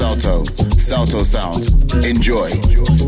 Salto, Salto Sound. Enjoy.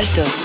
Salto.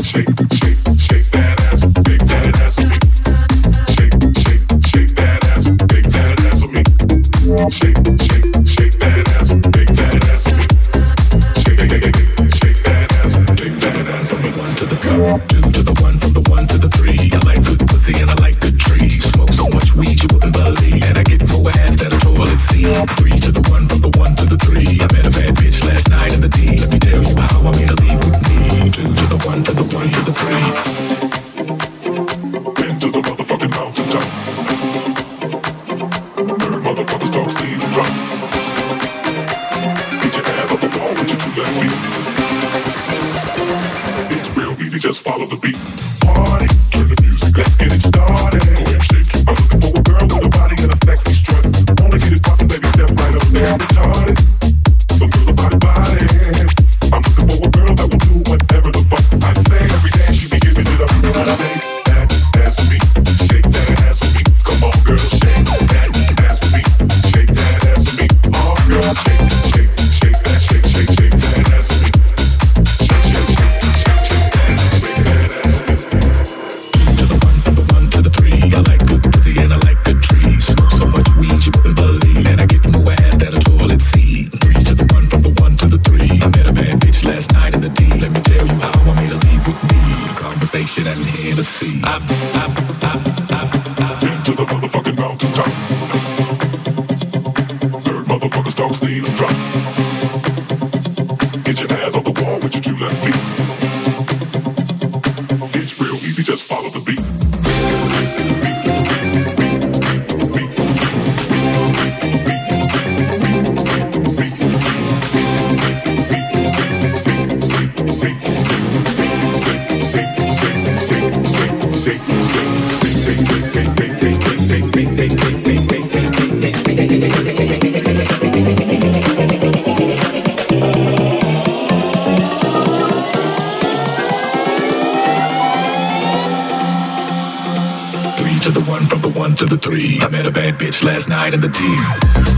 shake, shake. one hit the free. three. I met a bad bitch last night in the team.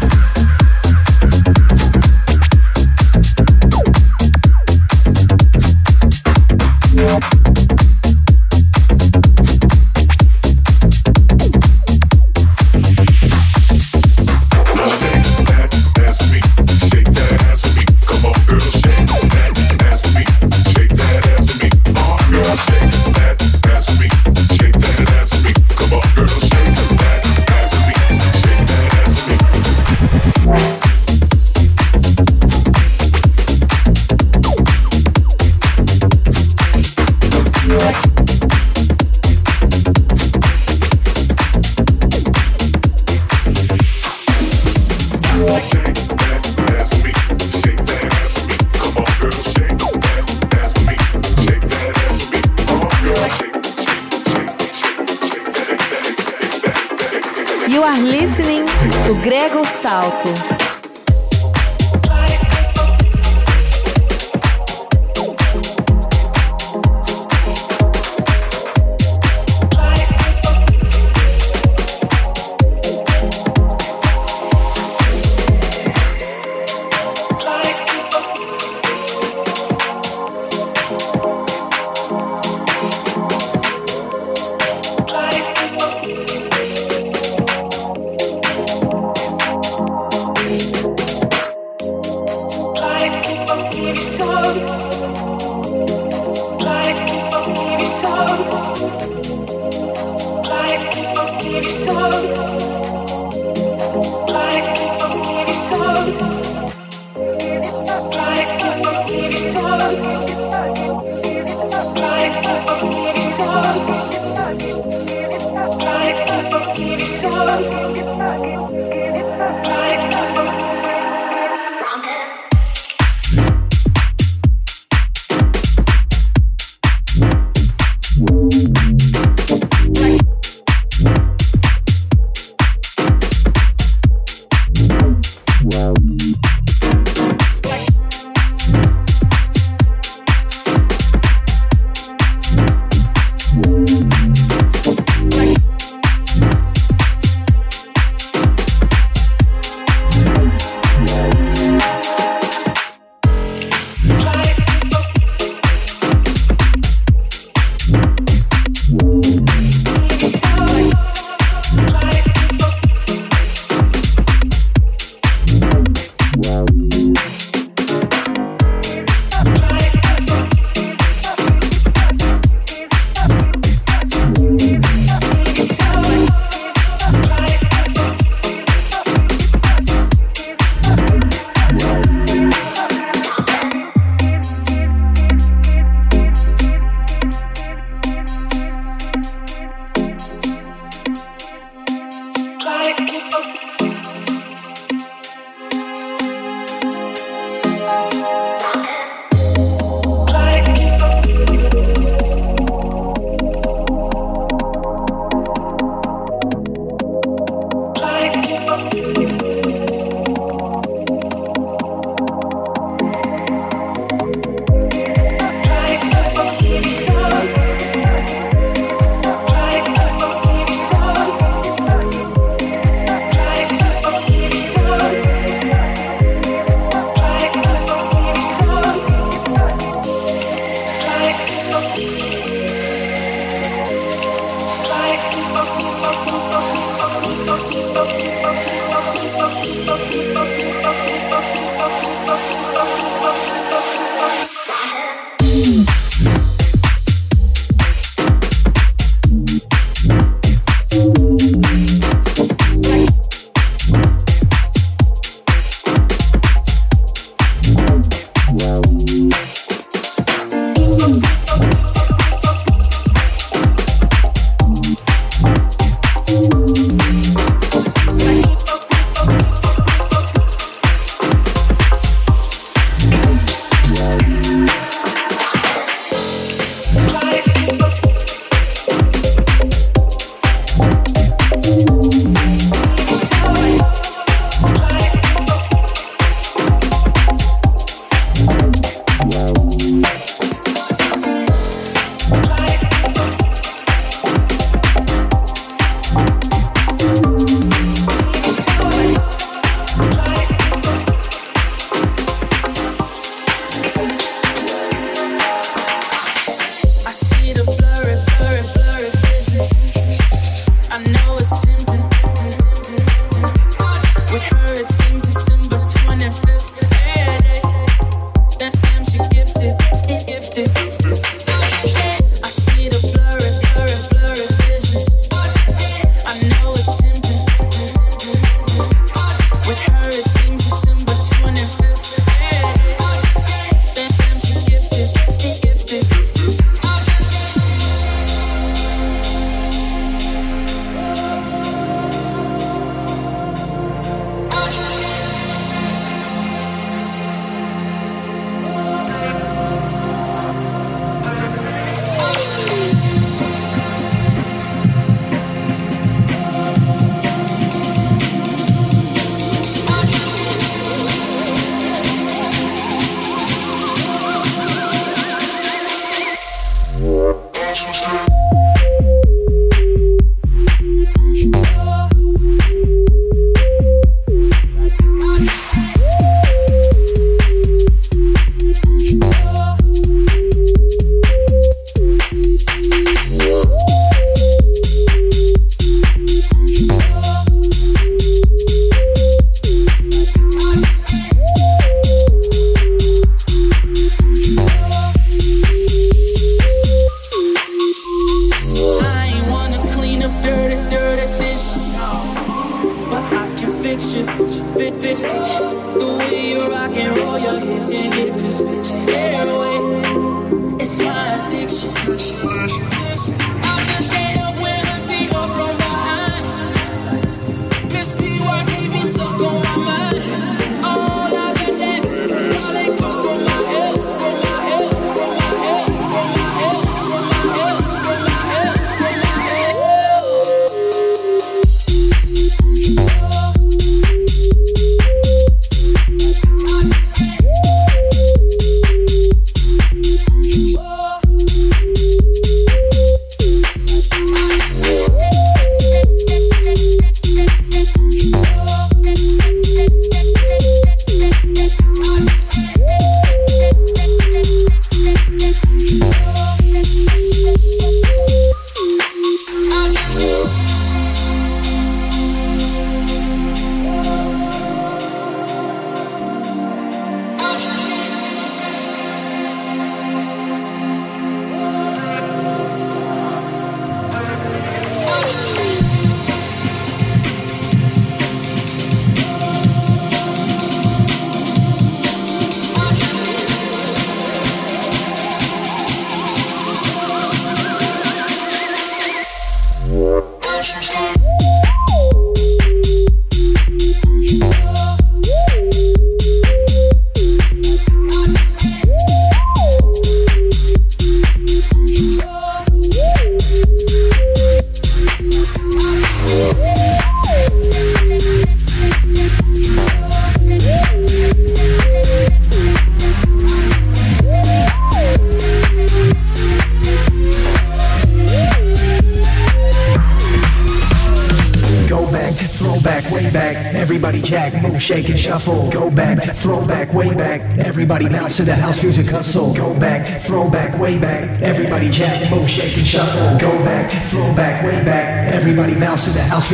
The house. Go back, throw back, way back. Everybody jack, move, shake and shuffle. Go back, throw back, way back. Everybody bounce to the house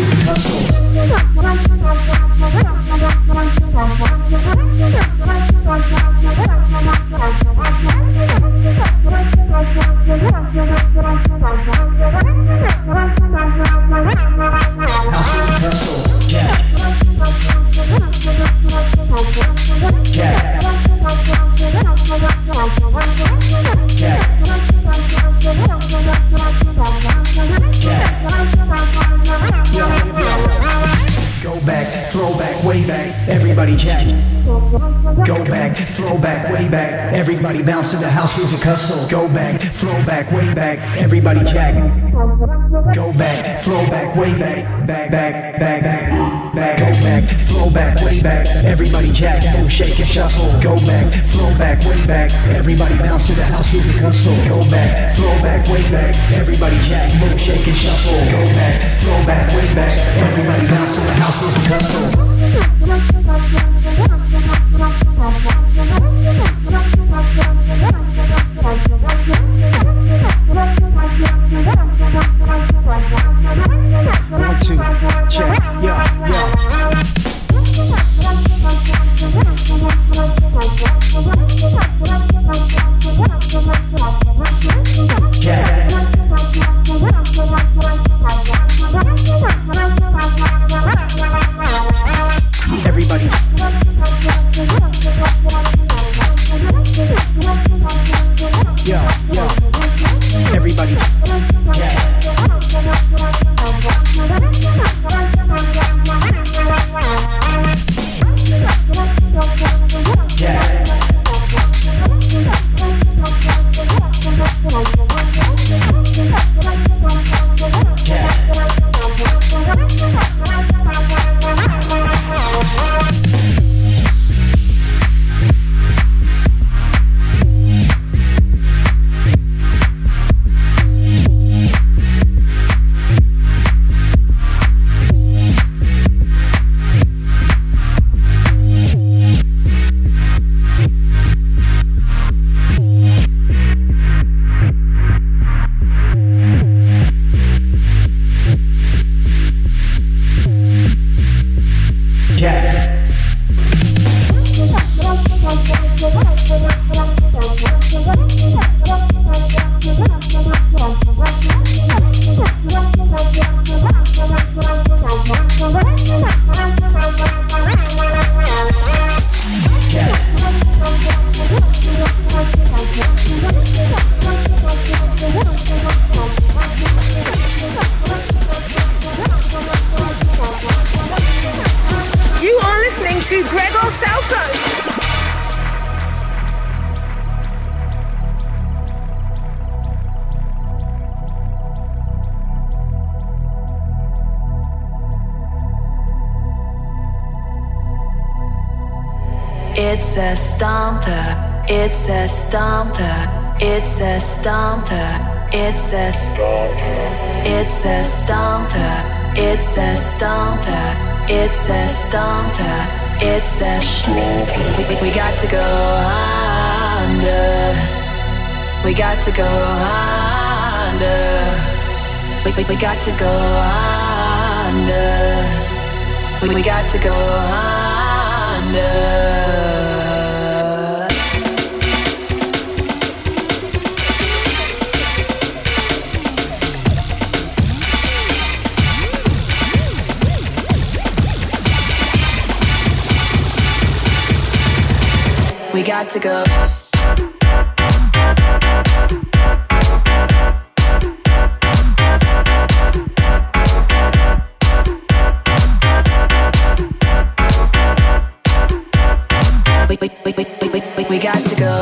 music Everybody bounce to the house music hustle. Go back, throw back, way back, everybody jack. Go back, throw back, way back, back, back, back, back, back. Go back, throw back, way back, everybody jack. Go shake and shuffle. Go back, throw back, way back, everybody bounce to the house music hustle. Go back, throw back, way back, everybody jack. Move, shake and shuffle. Go back, throw back, way back, everybody bounce to the house music hustle. Thank you. We got to go under. We, we, we got to go under. We, we got to go under. We got to go. We, got to go.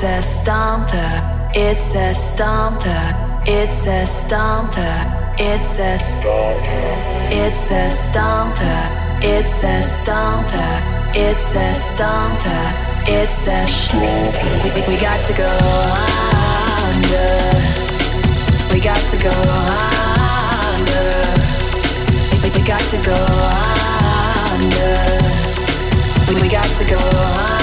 It's a stomper, it's a stomper, it's a stomper, it's a it's a stomper, it's a stomper, it's a stomper, it's a stomper. We, got to go under. We got to go under. We, got to go under. We got to go under.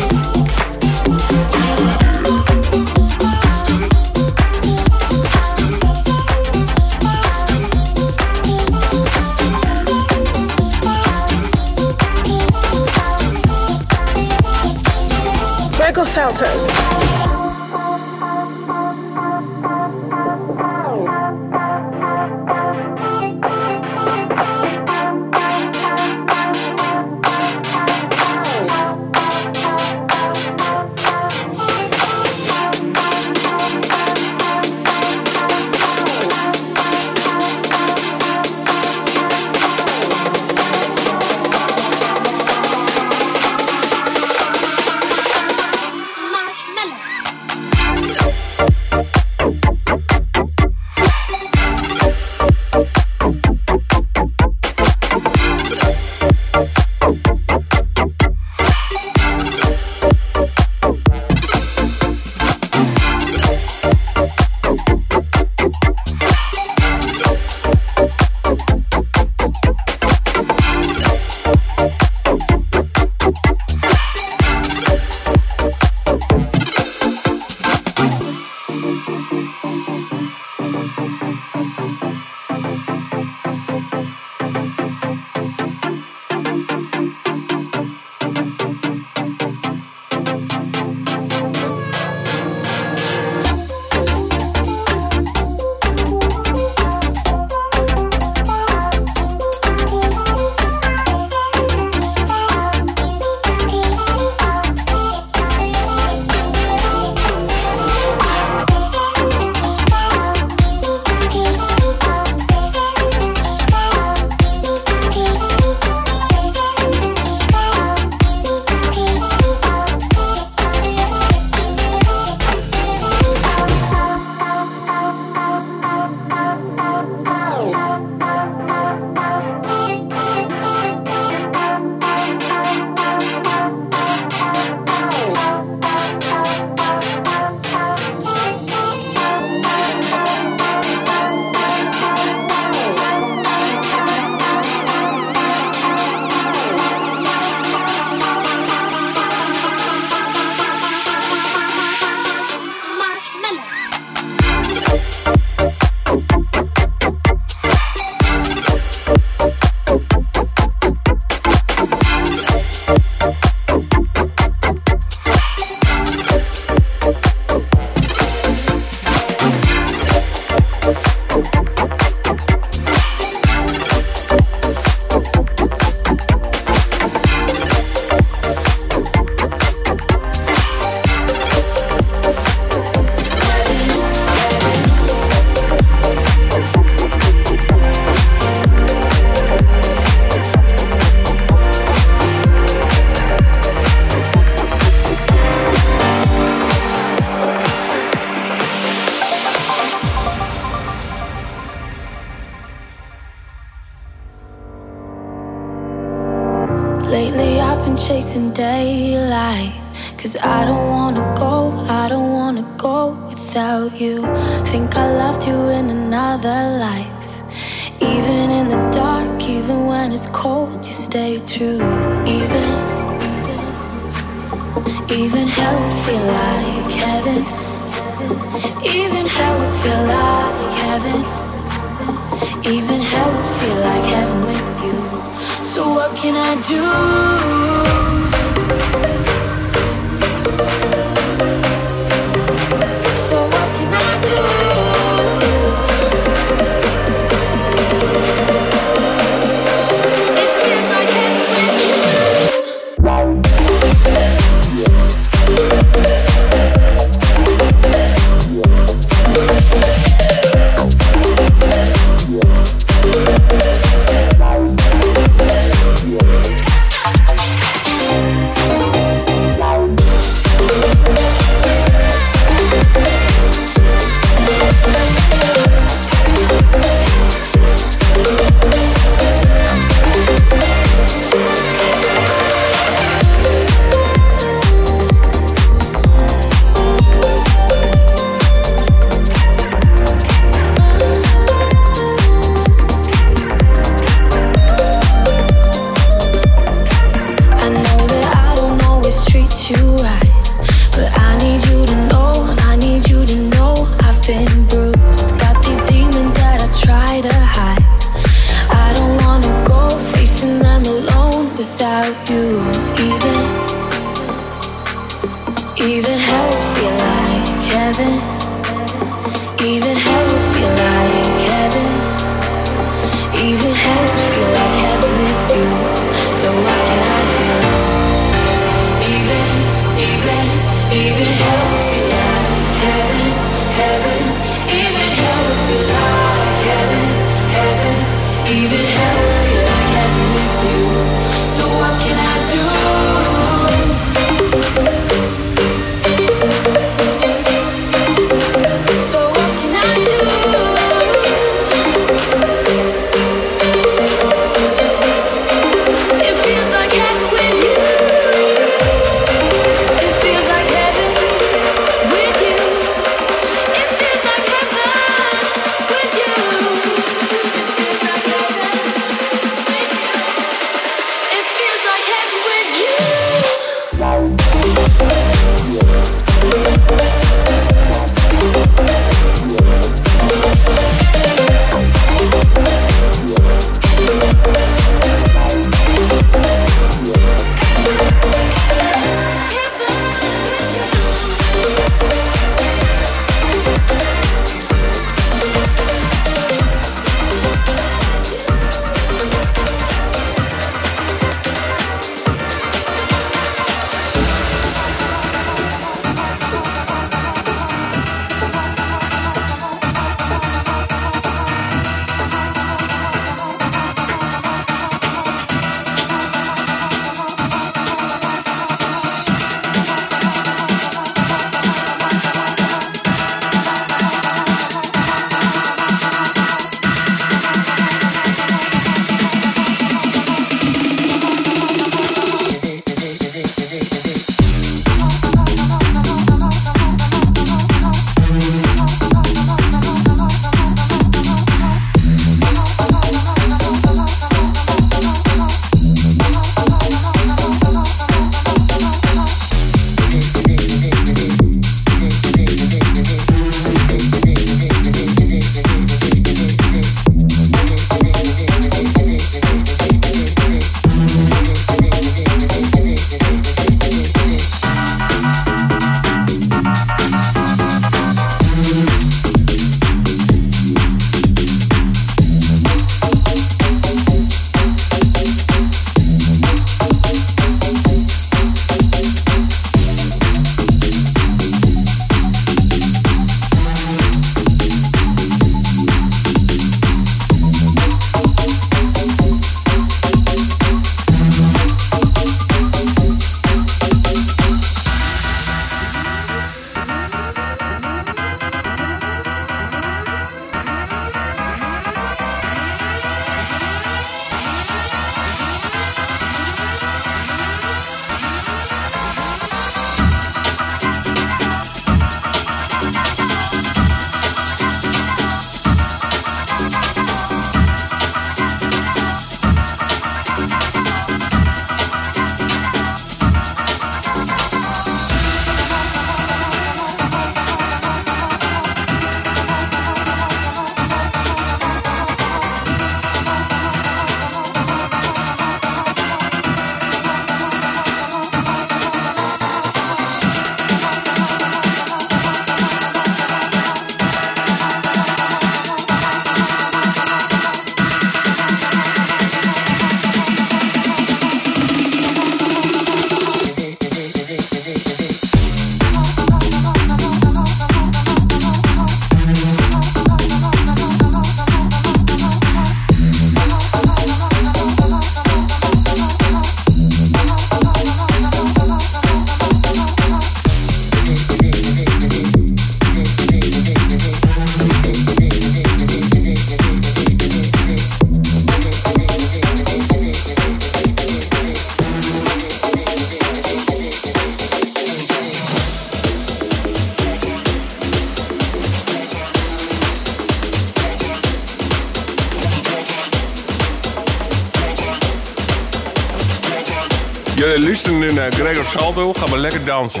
Luisteren nu naar Gregor Salto. Gaan we lekker dansen.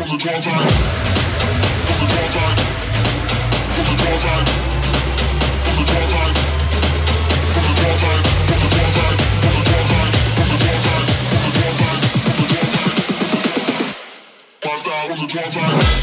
Bust out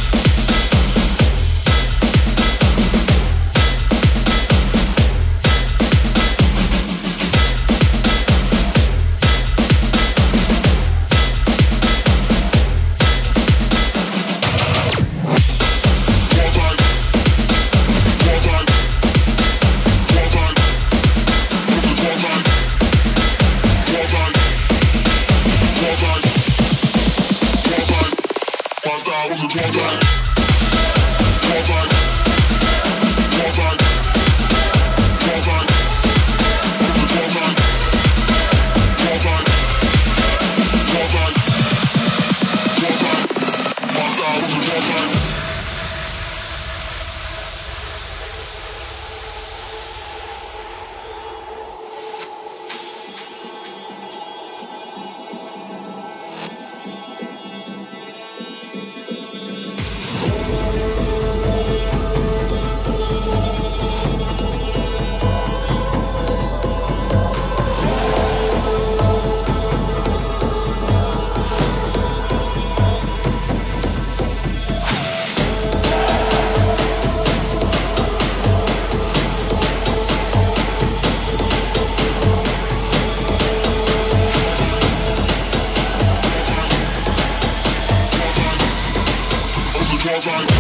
on the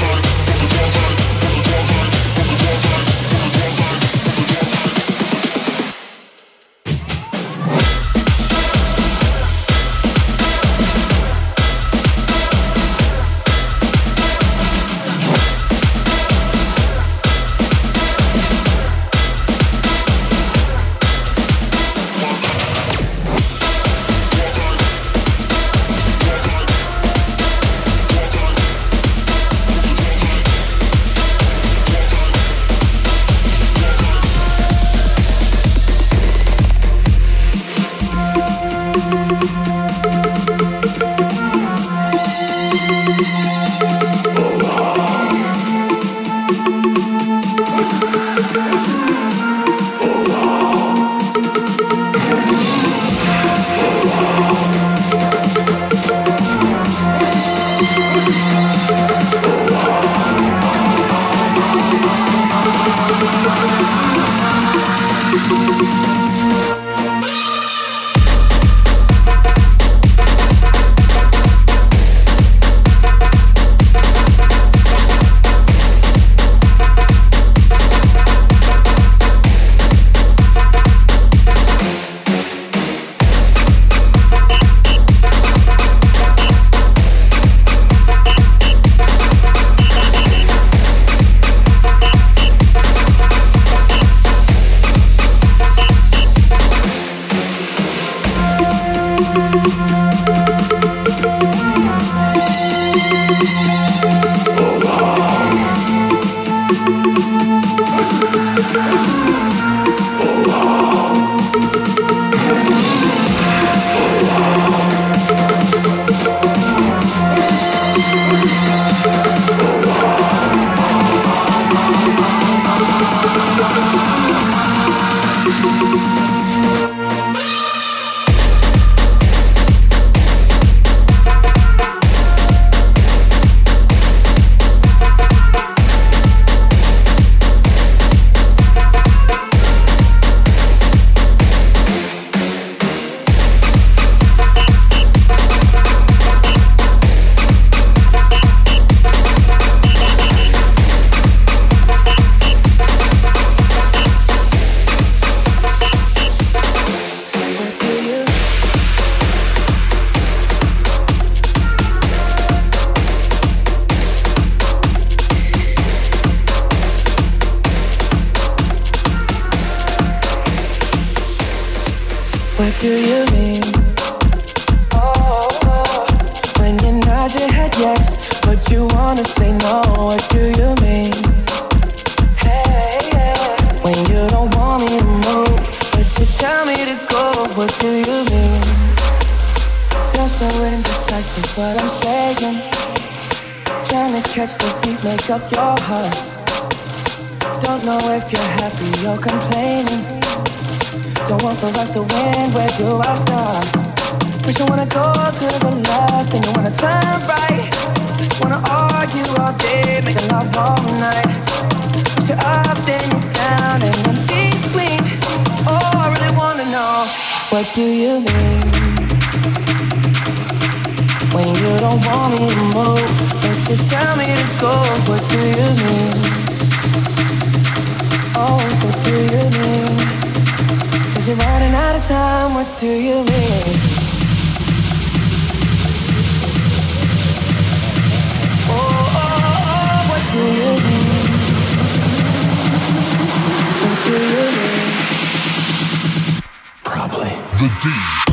Don't down and I'm between. Oh, I really wanna know what do you mean when you don't want me to move, but you tell me to go. What do you mean? Oh, what do you mean? Since you're running out of time, what do you mean? Probably. The D.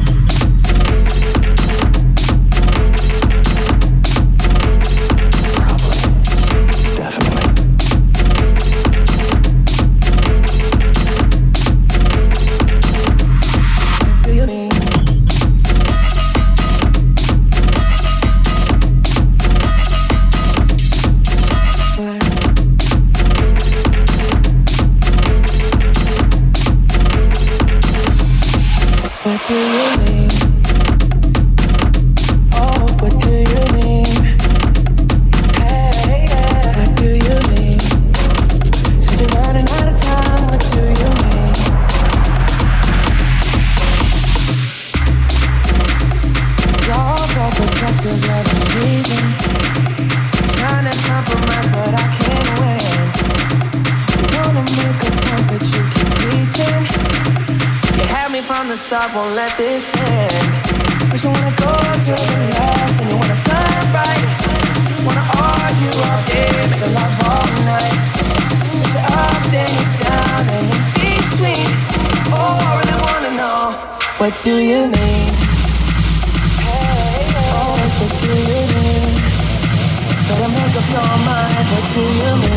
your mind, but do you